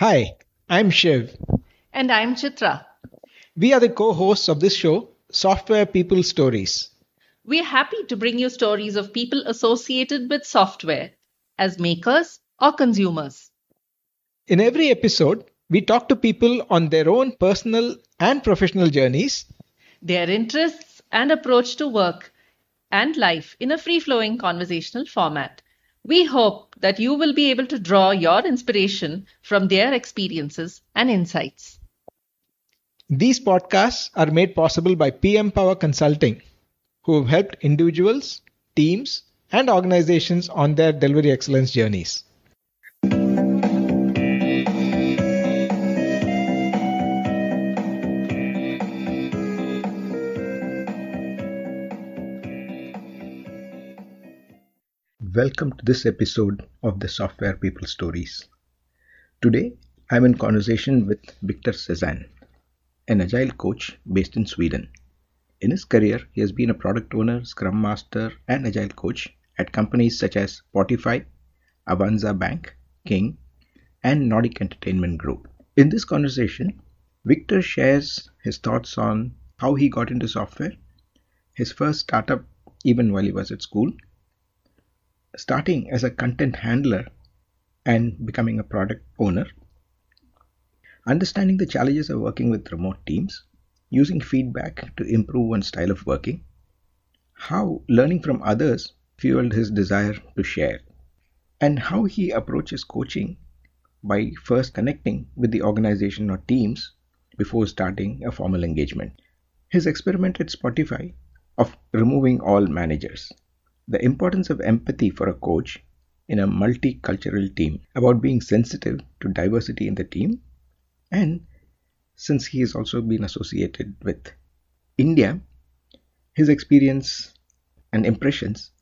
Hi, I'm Shiv. And I'm Chitra. We are the co hosts of this show, Software People Stories. We're happy to bring you stories of people associated with software as makers or consumers. In every episode, we talk to people on their own personal and professional journeys, their interests and approach to work and life in a free flowing conversational format. We hope that you will be able to draw your inspiration from their experiences and insights. These podcasts are made possible by PM Power Consulting, who have helped individuals, teams, and organizations on their delivery excellence journeys. Welcome to this episode of the Software People Stories. Today, I'm in conversation with Victor Cessan, an agile coach based in Sweden. In his career, he has been a product owner, scrum master, and agile coach at companies such as Spotify, Avanza Bank, King, and Nordic Entertainment Group. In this conversation, Victor shares his thoughts on how he got into software, his first startup even while he was at school, starting as a content handler and becoming a product owner, understanding the challenges of working with remote teams, using feedback to improve one's style of working, how learning from others fueled his desire to share, and how he approaches coaching by first connecting with the organization or teams before starting a formal engagement. His experiment at Spotify of removing all managers the importance of empathy for a coach in a multicultural team, about being sensitive to diversity in the team, and since he has also been associated with India, his experience and impressions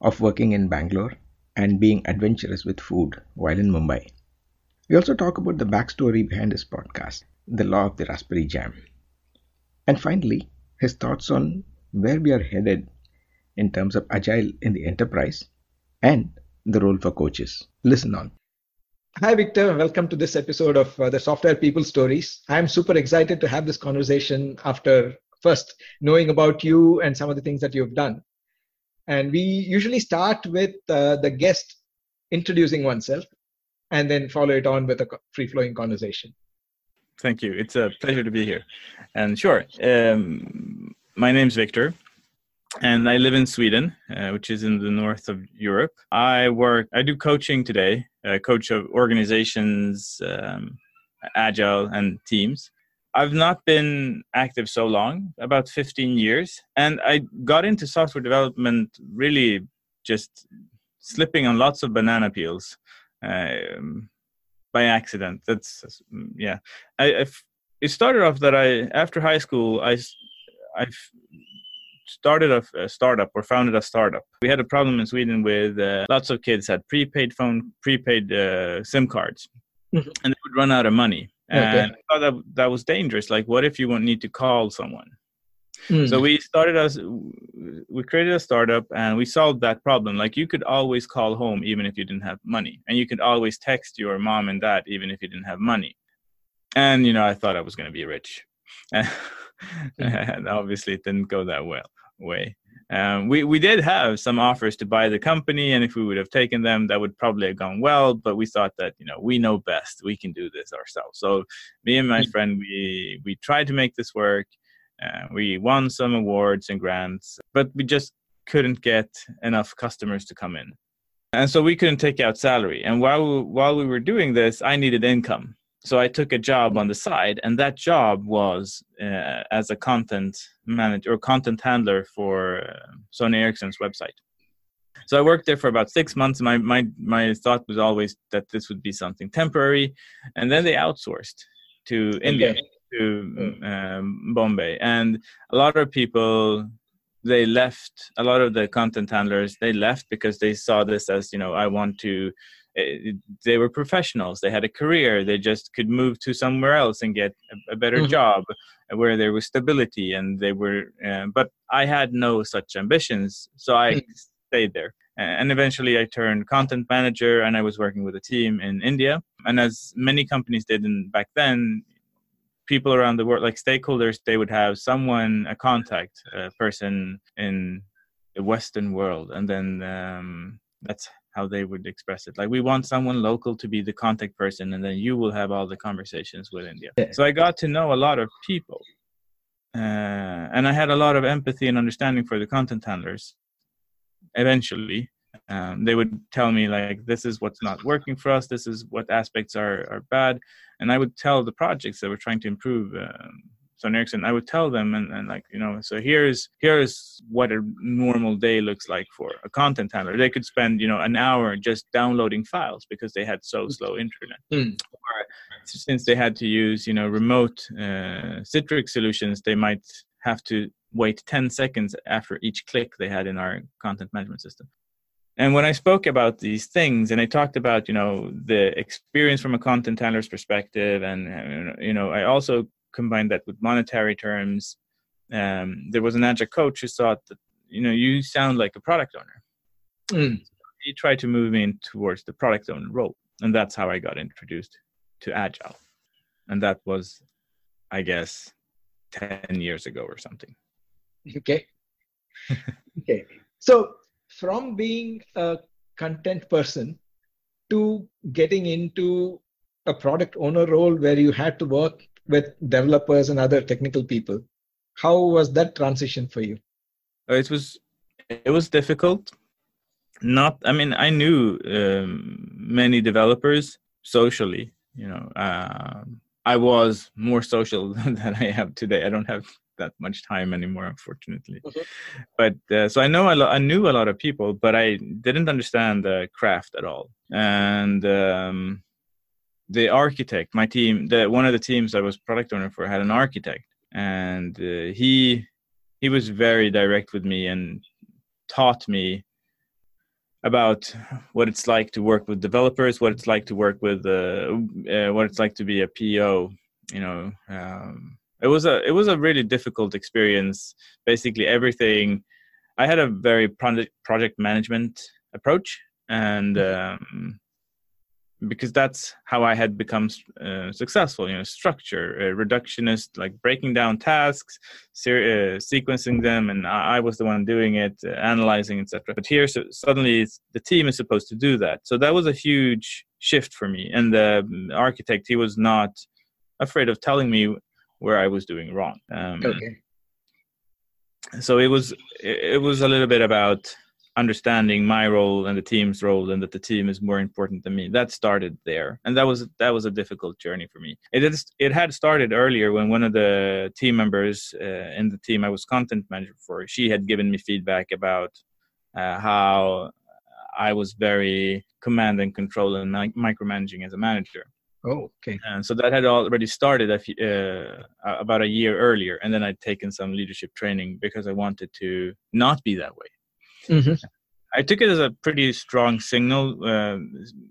of working in Bangalore and being adventurous with food while in Mumbai. We also talk about the backstory behind his podcast, The Law of the Raspberry Jam. And finally, his thoughts on where we are headed in terms of agile in the enterprise and the role for coaches. Listen on. Hi, Victor. Welcome to this episode of uh, the Software People Stories. I'm super excited to have this conversation after first knowing about you and some of the things that you've done. And we usually start with uh, the guest introducing oneself and then follow it on with a free flowing conversation. Thank you. It's a pleasure to be here. And sure, um, my name's Victor and I live in Sweden, uh, which is in the north of Europe. I work, I do coaching today, uh, coach of organizations, um, agile, and teams. I've not been active so long, about 15 years, and I got into software development really just slipping on lots of banana peels um, by accident. That's yeah. I, it started off that I after high school I I started a, a, startup or founded a startup. We had a problem in Sweden with uh, lots of kids had prepaid phone, prepaid uh, SIM cards, mm-hmm. and they would run out of money. And I thought that that was dangerous. Like, what if you won't need to call someone? Mm. So we started us. We created a startup and we solved that problem. Like you could always call home even if you didn't have money, and you could always text your mom and dad even if you didn't have money. And you know, I thought I was going to be rich, and obviously it didn't go that well way. Um, we we did have some offers to buy the company, and if we would have taken them, that would probably have gone well. But we thought that you know we know best, we can do this ourselves. So me and my mm. friend, we we tried to make this work. Uh, we won some awards and grants, but we just couldn't get enough customers to come in, and so we couldn't take out salary. And while we, while we were doing this, I needed income, so I took a job on the side, and that job was uh, as a content manager or content handler for uh, Sony Ericsson's website. So I worked there for about six months. My my my thought was always that this would be something temporary, and then they outsourced to okay. India to mm. um, Bombay, and a lot of people they left. A lot of the content handlers they left because they saw this as you know I want to they were professionals. They had a career. They just could move to somewhere else and get a, a better mm-hmm. job where there was stability and they were uh, but i had no such ambitions so i mm-hmm. stayed there. And eventually i turned content manager and i was working with a team in india. And as many companies did in back then, people around the world, like stakeholders, they would have someone, a contact a person in the Western world, and then um, that's how they would express it. Like we want someone local to be the contact person, and then you will have all the conversations with India. So I got to know a lot of people, uh, and I had a lot of empathy and understanding for the content handlers. Eventually, um, they would tell me like, "This is what's not working for us. This is what aspects are are bad," and I would tell the projects that we're trying to improve. Um, Sony Ericsson, I would tell them and, and like, you know, so here's here's what a normal day looks like for a content handler. They could spend, you know, an hour just downloading files because they had so slow internet. Mm. Or since they had to use, you know, remote uh, Citrix solutions, they might have to wait 10 seconds after each click they had in our content management system. And when I spoke about these things, and I talked about, you know, the experience from a content handler's perspective, and you know, I also combined that with monetary terms. Um, there was an agile coach who thought that you know you sound like a product owner. Mm. He tried to move me in towards the product owner role, and that's how I got introduced to agile, and that was, I guess, ten years ago or something. Okay. okay. So from being a content person to getting into a product owner role where you had to work with developers and other technical people. How was that transition for you? It was it was difficult. Not, I mean, I knew um, many developers socially. You know, uh, I was more social than I have today. I don't have that much time anymore, unfortunately. Mhm. But uh, so I know a lo- I knew a lot of people, but I didn't understand the craft at all. And um, the architect, my team, the one of the teams I was product owner for, had an architect, and uh, he he was very direct with me and taught me about what it's like to work with developers, what it's like to work with, uh, uh, what it's like to be a PO. You know, um, it was a it was a really difficult experience. Basically, everything. I had a very project project management approach, and um, because that's how I had become uh, successful. You know, structure, uh, reductionist, like breaking down tasks, ser- uh, sequencing them, and I-, I was the one doing it, uh, analyzing, etc. But here, so suddenly, it's, the team is supposed to do that. So that was a huge shift for me. And the um, architect, he was not afraid of telling me where I was doing wrong. Um, Okay. so it was it was a little bit about understanding my role and the team's role and that the team is more important than me. That started there. And that was that was a difficult journey for me. It is it had started earlier when one of the team members uh, in the team i was content manager for she had given me feedback about uh, how i was very command and control and mi- micromanaging as a manager. Oh, okay. and so that had already started a few, uh, about a year earlier. And then i'd taken some leadership training because i wanted to not be that way hmm I took it as a pretty strong signal, uh,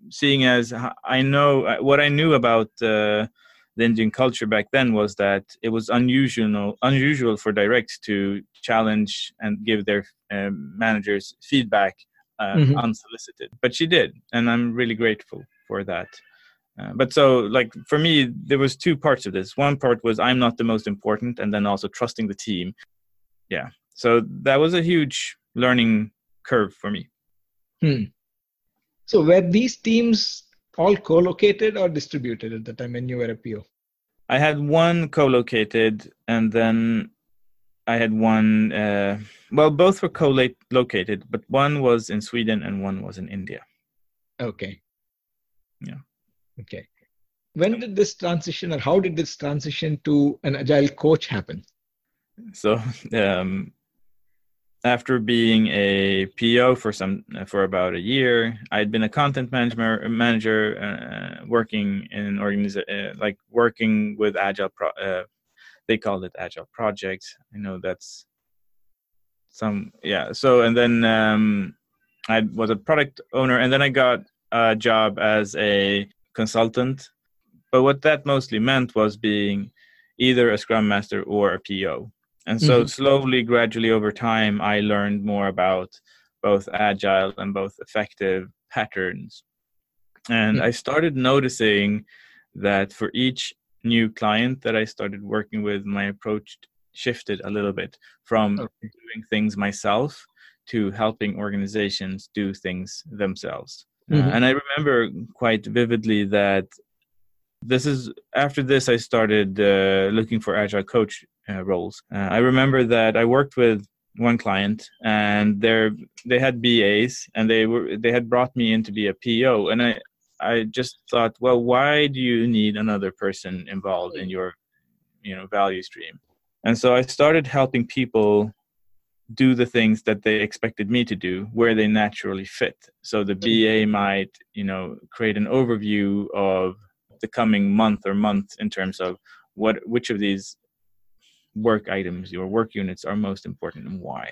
seeing as I know uh, what I knew about uh, the Indian culture back then was that it was unusual unusual for directs to challenge and give their um, managers feedback uh, Mhm. unsolicited. But she did, and I'm really grateful for that. Uh, but so, like for me, there was two parts of this. One part was I'm not the most important, and then also trusting the team. Yeah, so that was a huge learning curve for me. So were these teams all co-located or distributed at the time when you were a PO? I had one co-located, and then I had one. Uh, well, both were co-located, but one was in Sweden and one was in India. Okay. Yeah. Okay. When did this transition or how did this transition to an agile coach happen? So um, after being a PO for some for about a year, I'd been a content manager manager uh, working in organiza- uh, like working with agile. Pro- uh, they called it agile projects. I know that's some yeah. So and then um, I was a product owner, and then I got a job as a consultant. But what that mostly meant was being either a scrum master or a PO. And so Mhm. slowly, gradually over time, I learned more about both agile and both effective patterns. And Hmm. I started noticing that for each new client that I started working with, my approach shifted a little bit from Okay. doing things myself to helping organizations do things themselves. Uh, and I remember quite vividly that this is after this I started uh, looking for agile coach uh, roles. Uh, I remember that I worked with one client and they they had BAs and they were they had brought me in to be a PO and I I just thought, well, why do you need another person involved in your you know value stream? And so I started helping people do the things that they expected me to do where they naturally fit. So the BA might, you know, create an overview of the coming month or month in terms of what which of these work items your work units are most important and why.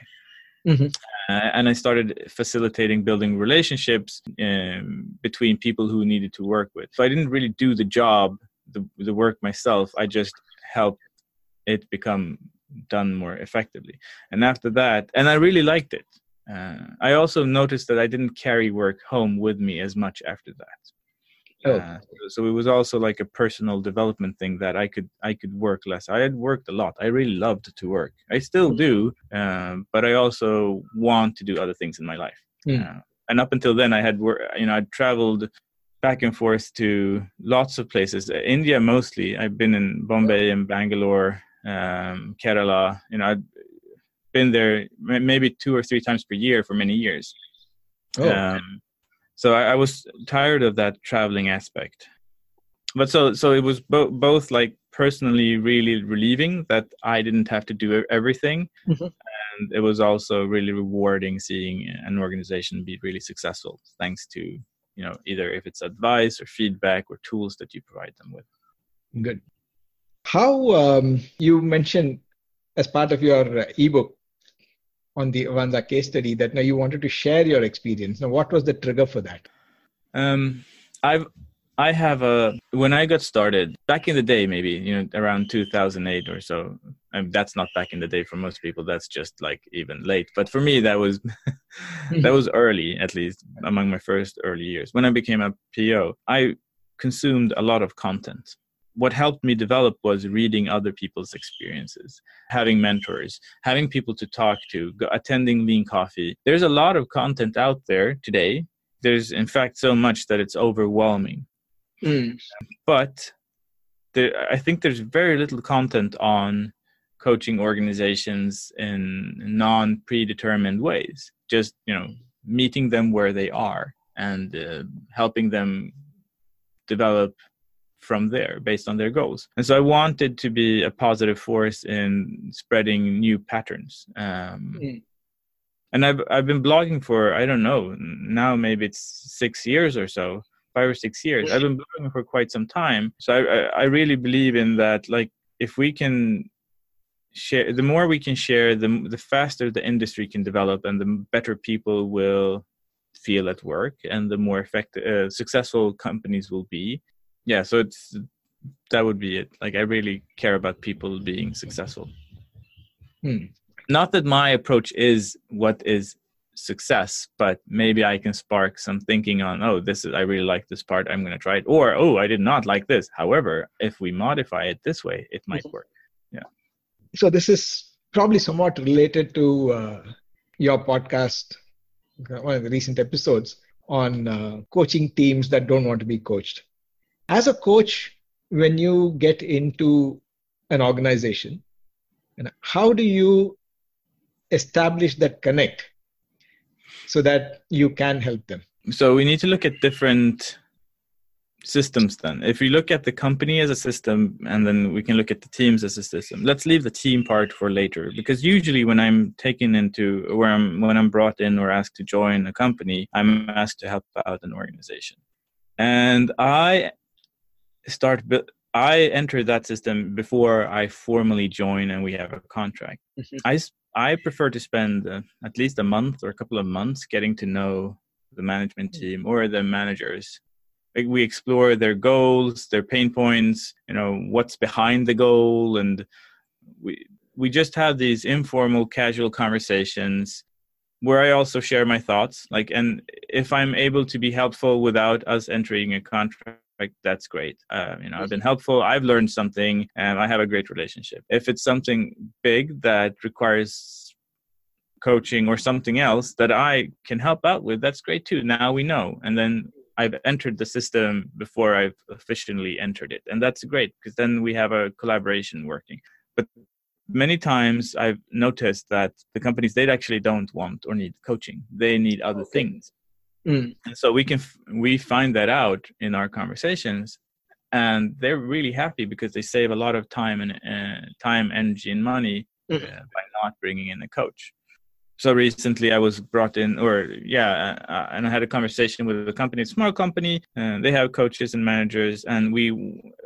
Mhm. Uh, and I started facilitating building relationships um, between people who needed to work with. So I didn't really do the job, the, the work myself. I just helped it become done more effectively. And after that, and I really liked it. Uh, I also noticed that I didn't carry work home with me as much after that. Oh. Uh, so it was also like a personal development thing that I could I could work less. I had worked a lot. I really loved to work. I still do, um, but I also want to do other things in my life. Mm. Uh, and up until then, I had work. You know, I'd traveled back and forth to lots of places. Uh, India mostly. I've been in Bombay and Bangalore, um, Kerala. You know, I've been there maybe two or three times per year for many years. Oh, Um, so I, I was tired of that traveling aspect. But so so it was bo- both like personally really relieving that I didn't have to do everything, Mhm. and it was also really rewarding seeing an organization be really successful thanks to you know either if it's advice or feedback or tools that you provide them with. good. How um, you mentioned as part of your uh, ebook on the Avanza case study that now you wanted to share your experience. Now, what was the trigger for that? Um, I've I have a when I got started back in the day, maybe you know around 2008 or so. And that's not back in the day for most people. That's just like even late. But for me, that was that was early, at least among my first early years. When I became a PO, I consumed a lot of content. What helped me develop was reading other people's experiences, having mentors, having people to talk to, attending Lean Coffee. There's a lot of content out there today there's in fact so much that it's overwhelming Mm. but there, i think there's very little content on coaching organizations in non predetermined ways just you know meeting them where they are and uh, helping them develop from there based on their goals and so i wanted to be a positive force in spreading new patterns um, Mm. and I've I've been blogging for I don't know now maybe it's six years or so, five or six years. I've been blogging for quite some time, so I I, I really believe in that. Like if we can share, the more we can share, the the faster the industry can develop, and the better people will feel at work, and the more effective, uh, successful companies will be. Yeah, so it's that would be it. Like I really care about people being successful Hmm. not that my approach is what is success but maybe i can spark some thinking on oh this is i really like this part i'm going to try it or oh i did not like this however if we modify it this way it might work Yeah. So, this is probably somewhat related to uh, your podcast, one of the recent episodes on uh, coaching teams that don't want to be coached. As a coach, when you get into an organization, and how do you establish that connect so that you can help them? so we need to look at different systems then. If we look at the company as a system and then we can look at the teams as a system. Let's leave the team part for later because usually when i'm taken into where i'm when i'm brought in or asked to join a company i'm asked to help out an organization. And i start bu- i enter that system before i formally join and we have a contract Mhm. I, I prefer to spend uh, at least a month or a couple of months getting to know the management team or the managers like we explore their goals their pain points you know what's behind the goal and we we just have these informal casual conversations where I also share my thoughts. Like, and if I'm able to be helpful without us entering a contract, that's great. Uh, you know, I've been helpful. I've learned something, and I have a great relationship. If it's something big that requires coaching or something else that I can help out with, that's great too. Now we know, and then I've entered the system before I've officially entered it, and that's great because then we have a collaboration working. But many times I've noticed that the companies they actually don't want or need coaching; they need other okay. things. Mm. And so we can we find that out in our conversations, and they're really happy because they save a lot of time and uh, time, energy, and money mm. uh, by not bringing in a coach so recently i was brought in or yeah uh, uh, and i had a conversation with a company a small company and they have coaches and managers and we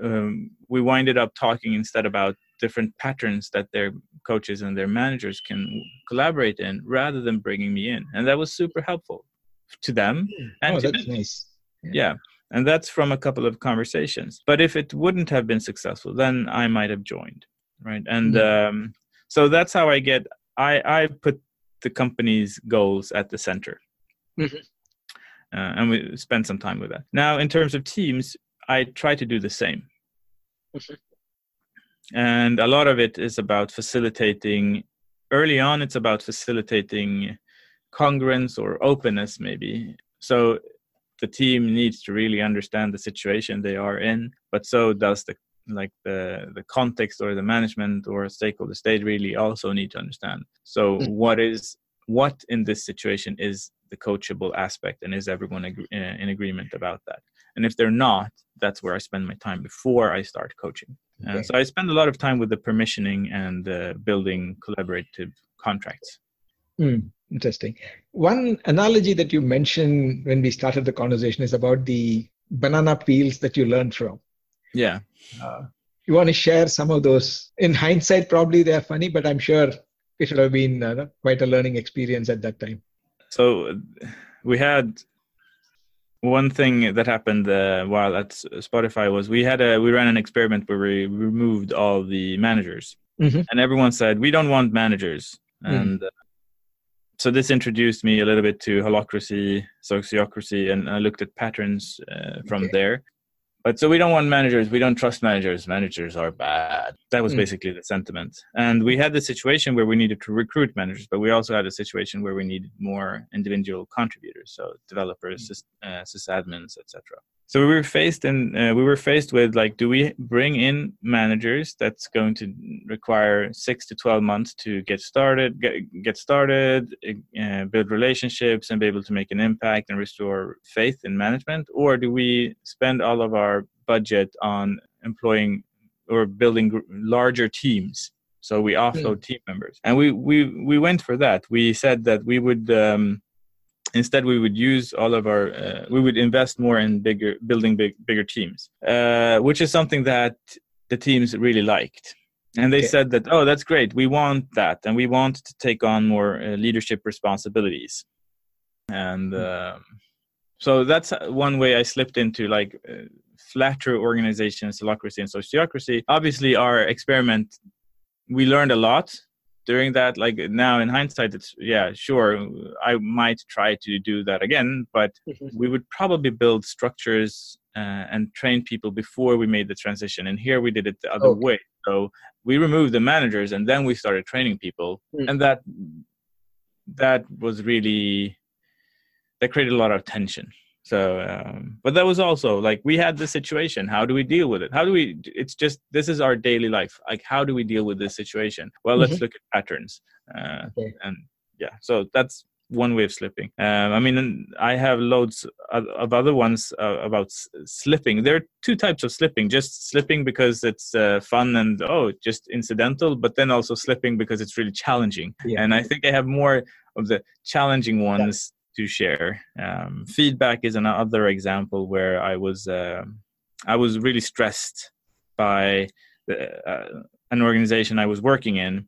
um, we winded up talking instead about different patterns that their coaches and their managers can collaborate in rather than bringing me in and that was super helpful to them hmm. and oh, that's nice yeah. yeah and that's from a couple of conversations but if it wouldn't have been successful then i might have joined right and mm-hmm. um, so that's how i get i i put the company's goals at the center. Mm-hmm. Uh, and we spend some time with that. Now, in terms of teams, I try to do the same. Mm-hmm. And a lot of it is about facilitating, early on, it's about facilitating congruence or openness, maybe. So the team needs to really understand the situation they are in, but so does the like the the context or the management or stakeholders they really also need to understand so mm. what is what in this situation is the coachable aspect and is everyone agree, uh, in agreement about that and if they're not that's where i spend my time before i start coaching uh, okay. uh, so i spend a lot of time with the permissioning and uh, building collaborative contracts mm, interesting one analogy that you mentioned when we started the conversation is about the banana peels that you learned from yeah. Uh, you want to share some of those? In hindsight, probably they're funny, but I'm sure it should have been uh, quite a learning experience at that time. So we had one thing that happened uh, while at Spotify was we had a we ran an experiment where we removed all the managers, mm-hmm. and everyone said we don't want managers, mm-hmm. and uh, so this introduced me a little bit to holacracy, sociocracy, and I looked at patterns uh, from okay. there. But so we don't want managers. We don't trust managers. Managers are bad. That was mm. basically the sentiment. And we had the situation where we needed to recruit managers, but we also had a situation where we needed more individual contributors, so developers, mm. uh, sysadmins, etc so we were faced and uh, we were faced with like do we bring in managers that's going to require 6 to 12 months to get started get, get started uh, build relationships and be able to make an impact and restore faith in management? Or do we spend all of our budget on employing or building larger teams? So we offload mm. team members. And we we we went for that. We said that we would um, instead we would use all of our uh, we would invest more in bigger building big bigger teams uh, which is something that the teams really liked and they okay. said that oh that's great we want that and we want to take on more uh, leadership responsibilities and mm. so that's one way i slipped into like uh, flatter organizations holacracy and sociocracy obviously our experiment we learned a lot during that like now in hindsight it's yeah sure i might try to do that again but we would probably build structures uh, and train people before we made the transition and here we did it the other okay. way so we removed the managers and then we started training people mm. and that that was really that created a lot of tension so um, but that was also like we had this situation. How do we deal with it? How do we it's just this is our daily life. Like how do we deal with this situation? Well mm-hmm. let's look at patterns. Uh, okay. and yeah so that's one way of slipping. Um, i mean i have loads of, of other ones uh, about s- slipping. There are two types of slipping. Just slipping because it's uh, fun and oh just incidental but then also slipping because it's really challenging. Yeah. and i think i have more of the challenging ones to share. Um, feedback is another example where I was uh, I was really stressed by the, uh, an organization I was working in.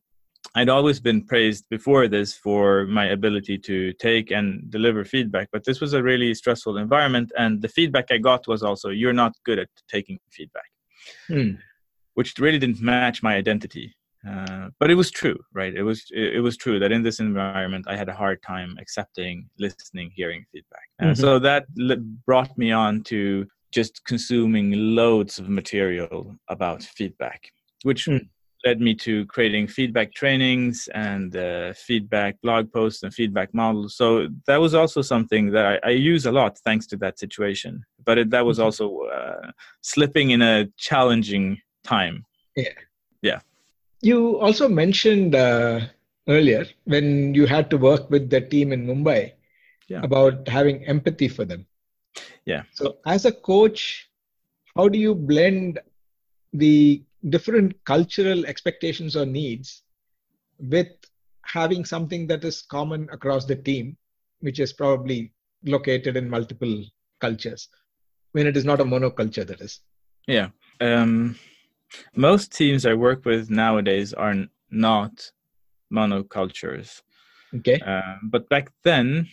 I'd always been praised before this for my ability to take and deliver feedback, but this was a really stressful environment, and the feedback I got was also "you're not good at taking feedback," hmm. which really didn't match my identity. Uh, but it was true, right? It was it, it, was true that in this environment I had a hard time accepting, listening, hearing feedback. Uh, mm-hmm. So that brought me on to just consuming loads of material about feedback, which mm. led me to creating feedback trainings and uh, feedback blog posts and feedback models. So that was also something that I, I use a lot thanks to that situation. But it, that was mm-hmm. also uh, slipping in a challenging time. Yeah. Yeah. You also mentioned uh, earlier when you had to work with the team in Mumbai yeah. about having empathy for them. Yeah. So, as a coach, how do you blend the different cultural expectations or needs with having something that is common across the team, which is probably located in multiple cultures, when it is not a monoculture, that is? Yeah. Um, most teams I work with nowadays are not monocultures. Okay. Uh, but back then,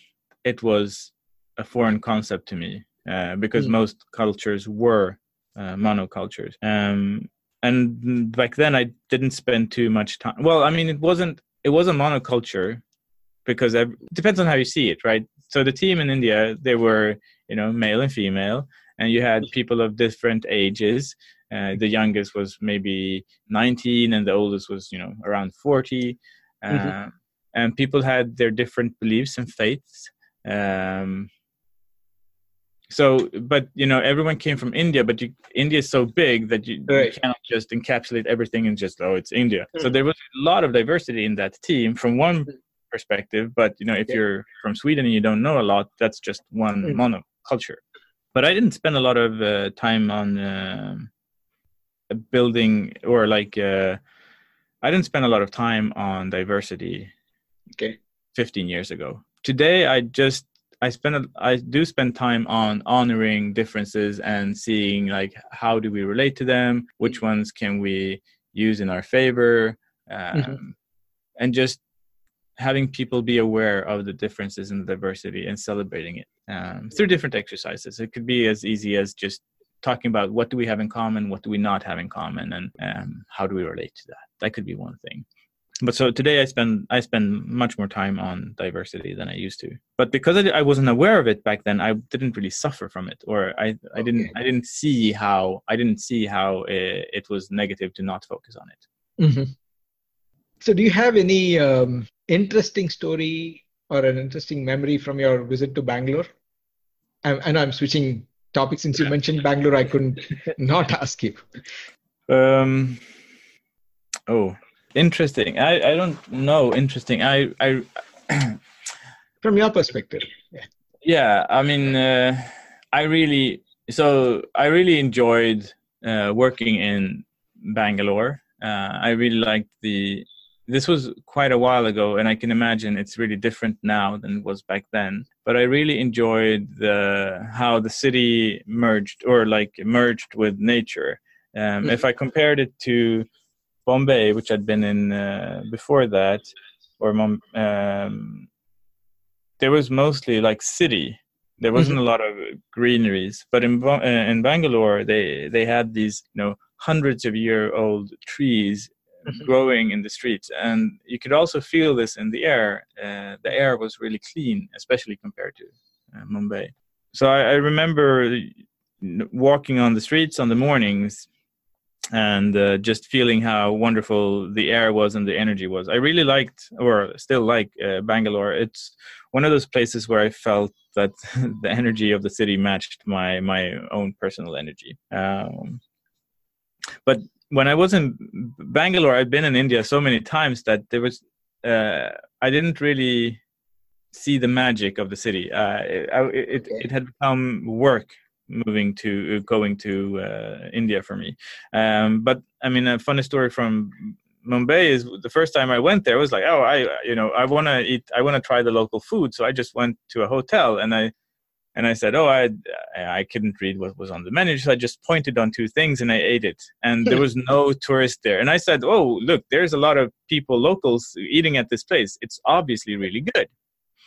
it was a foreign concept to me uh, because mm. most cultures were uh, monocultures. Um, and back then, I didn't spend too much time. Well, I mean, it wasn't it was a monoculture because it depends on how you see it, right? So the team in India, they were you know male and female, and you had people of different ages uh, the youngest was maybe 19, and the oldest was, you know, around 40. Uh, mm-hmm. And people had their different beliefs and faiths. Um, so, but you know, everyone came from India, but you, India is so big that you, right. you, cannot just encapsulate everything and just oh, it's India. Mm-hmm. So there was a lot of diversity in that team from one mm-hmm. perspective. But you know, if yeah. you're from Sweden and you don't know a lot, that's just one mm-hmm. monoculture. But I didn't spend a lot of uh, time on. Uh, building or like uh, I didn't spend a lot of time on diversity. Okay. 15 years ago. Today, I just I spend I do spend time on honoring differences and seeing like how do we relate to them, which ones can we use in our favor, um, mm-hmm. and just having people be aware of the differences in the diversity and celebrating it um, through different exercises. It could be as easy as just talking about what do we have in common, what do we not have in common, and um, how do we relate to that. That could be one thing. But so today I spend I spend much more time on diversity than I used to. But because I, I wasn't aware of it back then, I didn't really suffer from it, or I, I didn't. I didn't see how I didn't see how it, it was negative to not focus on it. Mm-hmm. So, do you have any um, interesting story or an interesting memory from your visit to Bangalore? I, I know I'm switching topic since you mentioned Bangalore, I couldn't not ask you. Um, oh, interesting. I, I don't know. Interesting. I I from your perspective. Yeah. Yeah. I mean, uh, I really so I really enjoyed uh, working in Bangalore. Uh, I really liked the this was quite a while ago and i can imagine it's really different now than it was back then but i really enjoyed the how the city merged or like merged with nature um, mm-hmm. if i compared it to bombay which i'd been in uh, before that or um, there was mostly like city there wasn't mm-hmm. a lot of greeneries but in uh, in bangalore they they had these you know hundreds of year old trees. Growing in the streets. And you could also feel this in the air. Uh, the air was really clean, especially compared to uh, Mumbai. So I, I, remember walking on the streets on the mornings and uh, just feeling how wonderful the air was and the energy was. I really liked, or still like, uh, Bangalore. It's one of those places where I felt that the energy of the city matched my my own personal energy. Um, but when I was in Bangalore, I've been in India so many times that there was uh, I didn't really see the magic of the city. Uh, it, it, it had become work moving to going to uh, India for me. Um, but I mean, a funny story from Mumbai is the first time I went there I was like, oh, I you know I want to eat, I want to try the local food, so I just went to a hotel and I and I said, "Oh, I I couldn't read what was on the menu, so I just pointed on two things and I ate it." And there was no tourist there. And I said, "Oh, look, there's a lot of people, locals, eating at this place. It's obviously really good."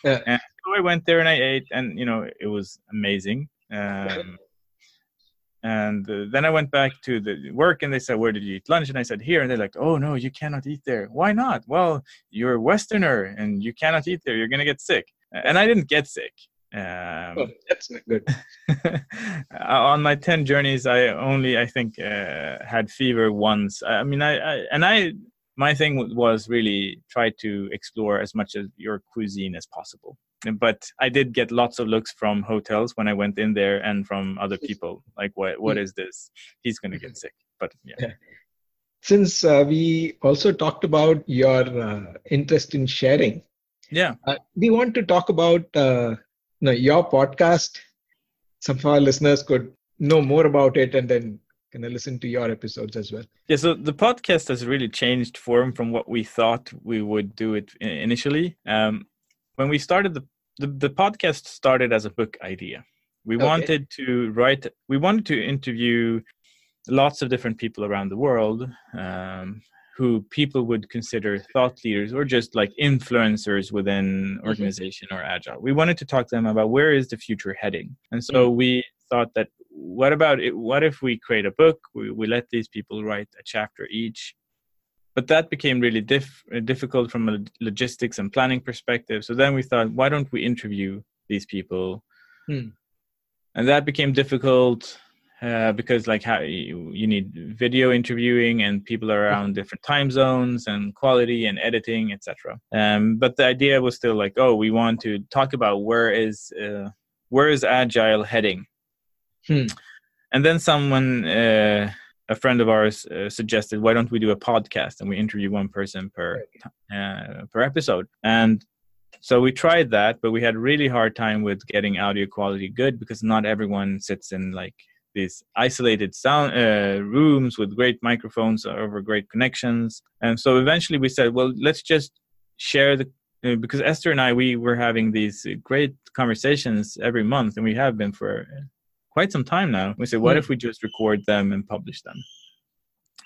Yeah. And so I went there and I ate, and you know, it was amazing. Um, and uh, then I went back to the work and they said, Where did you eat lunch? And I said, Here. And they're like, Oh, no, you cannot eat there. Why not? Well, you're a Westerner and you cannot eat there. You're going to get sick. And I didn't get sick. Um, oh, that's not good. on my 10 journeys, I only, I think, uh, had fever once. I mean, I, I, and I, my thing was really try to explore as much of your cuisine as possible. But I did get lots of looks from hotels when I went in there and from other people. Like what what is this? He's going to get sick. But yeah, yeah. since uh, we also talked about your uh, interest in sharing yeah. uh, we want to talk about uh, no, your podcast some of our listeners could know more about it and then can listen to your episodes as well yeah so the podcast has really changed form from what we thought we would do it initially um, when we started the, the, the podcast started as a book idea. We okay. wanted to write. We wanted to interview lots of different people around the world um, who people would consider thought leaders or just like influencers within mm-hmm. organization mm-hmm. or agile. We wanted to talk to them about where is the future heading, and so mm-hmm. we thought that what about it? What if we create a book? We, we let these people write a chapter each, but that became really diff- difficult from a logistics and planning perspective. So then we thought, why don't we interview these people? Hmm. And that became difficult uh, because, like, how you, you, need video interviewing and people are around different time zones and quality and editing, etc. Um, but the idea was still like, oh, we want to talk about where is uh, where is agile heading. Hmm. And then someone uh, a friend of ours uh, suggested, why don't we do a podcast and we interview one person per uh, per episode? And so we tried that, but we had really hard time with getting audio quality good because not everyone sits in like these isolated sound uh, rooms with great microphones over great connections. And so eventually we said, well, let's just share the uh, because Esther and I we were having these great conversations every month, and we have been for quite some time now. We said, what mm. if we just record them and publish them?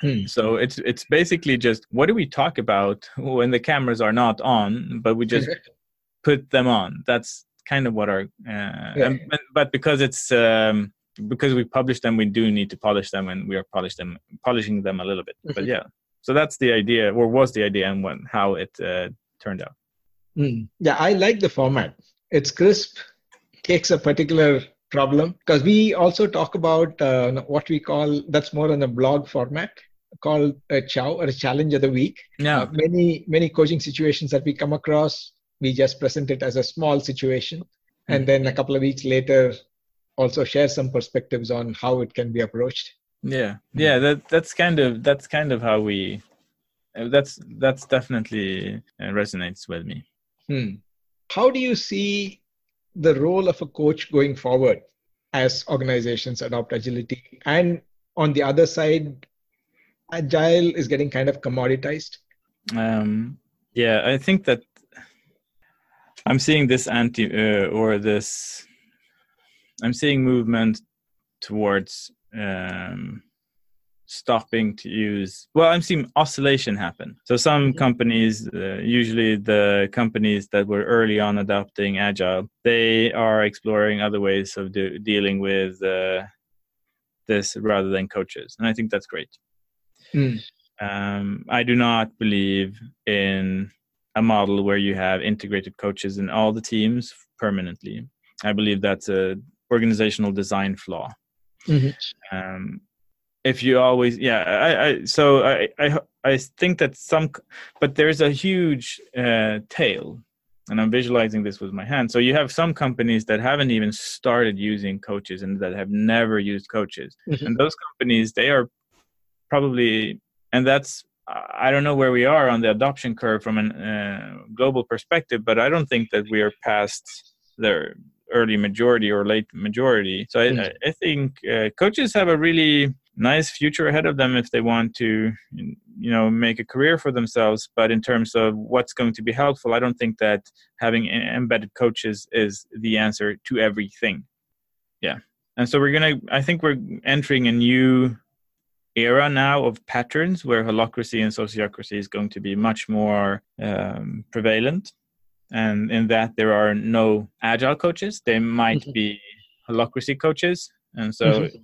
Mm. So it's it's basically just what do we talk about when the cameras are not on, but we just put them on. That's kind of what our uh, yeah. and, but because it's um, because we publish them, we do need to polish them, and we are polish them polishing them a little bit. Mm-hmm. But yeah, so that's the idea, or was the idea, and when how it uh, turned out. Mm. Yeah, I like the format. It's crisp, takes a particular problem because we also talk about uh, what we call that's more in a blog format called a chow or a challenge of the week. Yeah. Uh, many many coaching situations that we come across, we just present it as a small situation, mm-hmm. and then a couple of weeks later, also share some perspectives on how it can be approached. Yeah, yeah, that that's kind of that's kind of how we. Uh, that's that's definitely uh, resonates with me. Hmm. How do you see the role of a coach going forward as organizations adopt agility and on the other side agile is getting kind of commoditized um, yeah i think that i'm seeing this anti uh, or this i'm seeing movement towards um, stopping to use well i'm seeing oscillation happen so some mm-hmm. companies uh, usually the companies that were early on adopting agile they are exploring other ways of do, dealing with uh, this rather than coaches and i think that's great mm. um, i do not believe in a model where you have integrated coaches in all the teams permanently i believe that's a organizational design flaw mm-hmm. um, if you always yeah i, I so I, I i think that some but there's a huge uh, tail and i'm visualizing this with my hand so you have some companies that haven't even started using coaches and that have never used coaches mm-hmm. and those companies they are probably and that's i don't know where we are on the adoption curve from a uh, global perspective but i don't think that we are past the early majority or late majority. So mm-hmm. I, I, think uh, coaches have a really nice future ahead of them if they want to you know make a career for themselves. But in terms of what's going to be helpful i don't think that having embedded coaches is the answer to everything. Yeah. And so we're gonna i think we're entering a new era now of patterns where holacracy and sociocracy is going to be much more um, prevalent and in that there are no agile coaches they might mm-hmm. be holacracy coaches and so mm-hmm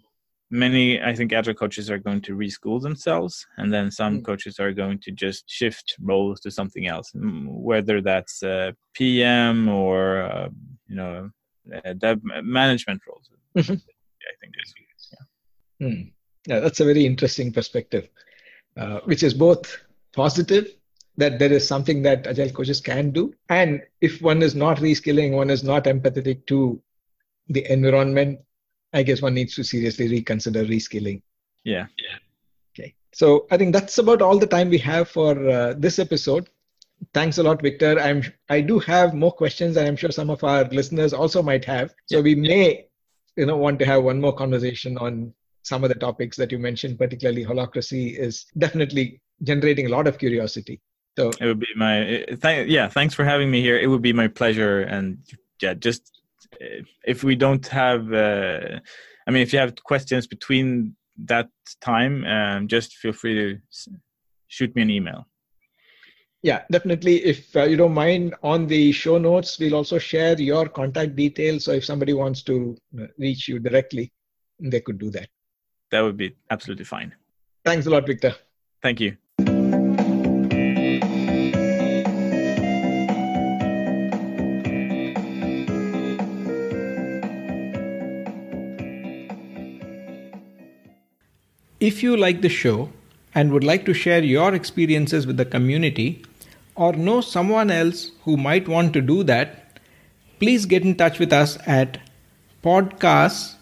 many i think agile coaches are going to reschool themselves and then some mm. coaches are going to just shift roles to something else whether that's uh, pm or uh, you know uh, dev management roles mm-hmm. i think yeah. Mm. yeah that's a very interesting perspective uh, which is both positive that there is something that agile coaches can do and if one is not reskilling one is not empathetic to the environment I guess one needs to seriously reconsider reskilling. Yeah. Yeah. Okay. So I think that's about all the time we have for uh, this episode. Thanks a lot, Victor. I'm I do have more questions, and I'm sure some of our listeners also might have. So yeah. we may, you know, want to have one more conversation on some of the topics that you mentioned, particularly holacracy is definitely generating a lot of curiosity. So it would be my th- yeah. Thanks for having me here. It would be my pleasure, and yeah, just if we don't have, uh, I mean, if you have questions between that time, um, just feel free to shoot me an email. Yeah, definitely. If uh, you don't mind, on the show notes, we'll also share your contact details. So if somebody wants to uh, reach you directly, they could do that. That would be absolutely fine. Thanks a lot, Victor. Thank you. If you like the show and would like to share your experiences with the community or know someone else who might want to do that, please get in touch with us at podcasts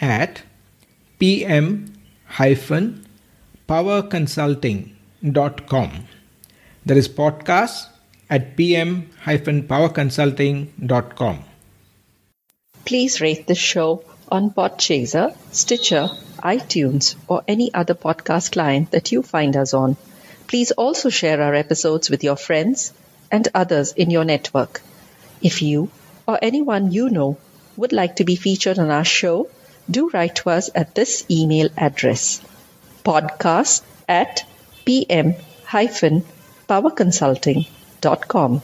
at pm powerconsulting.com. That is podcasts at pm powerconsulting.com. Please rate the show on Podchaser, Stitcher, iTunes, or any other podcast client that you find us on. Please also share our episodes with your friends and others in your network. If you or anyone you know would like to be featured on our show, do write to us at this email address podcast at pm-powerconsulting.com.